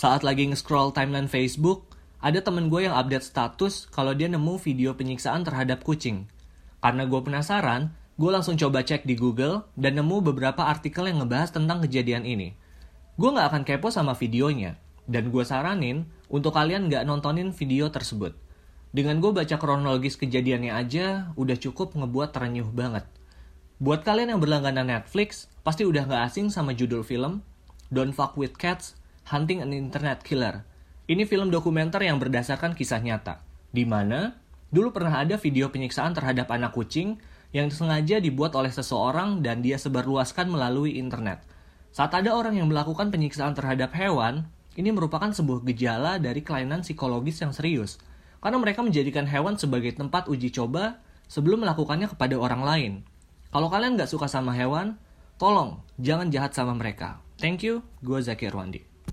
Saat lagi nge-scroll timeline Facebook, ada temen gue yang update status kalau dia nemu video penyiksaan terhadap kucing. Karena gue penasaran, gue langsung coba cek di Google dan nemu beberapa artikel yang ngebahas tentang kejadian ini. Gue gak akan kepo sama videonya, dan gue saranin untuk kalian gak nontonin video tersebut. Dengan gue baca kronologis kejadiannya aja, udah cukup ngebuat terenyuh banget. Buat kalian yang berlangganan Netflix, pasti udah gak asing sama judul film Don't Fuck With Cats Hunting an Internet Killer. Ini film dokumenter yang berdasarkan kisah nyata, di mana dulu pernah ada video penyiksaan terhadap anak kucing yang sengaja dibuat oleh seseorang dan dia sebarluaskan melalui internet. Saat ada orang yang melakukan penyiksaan terhadap hewan, ini merupakan sebuah gejala dari kelainan psikologis yang serius, karena mereka menjadikan hewan sebagai tempat uji coba sebelum melakukannya kepada orang lain. Kalau kalian nggak suka sama hewan, tolong jangan jahat sama mereka. Thank you, gue Zaki Irwandi.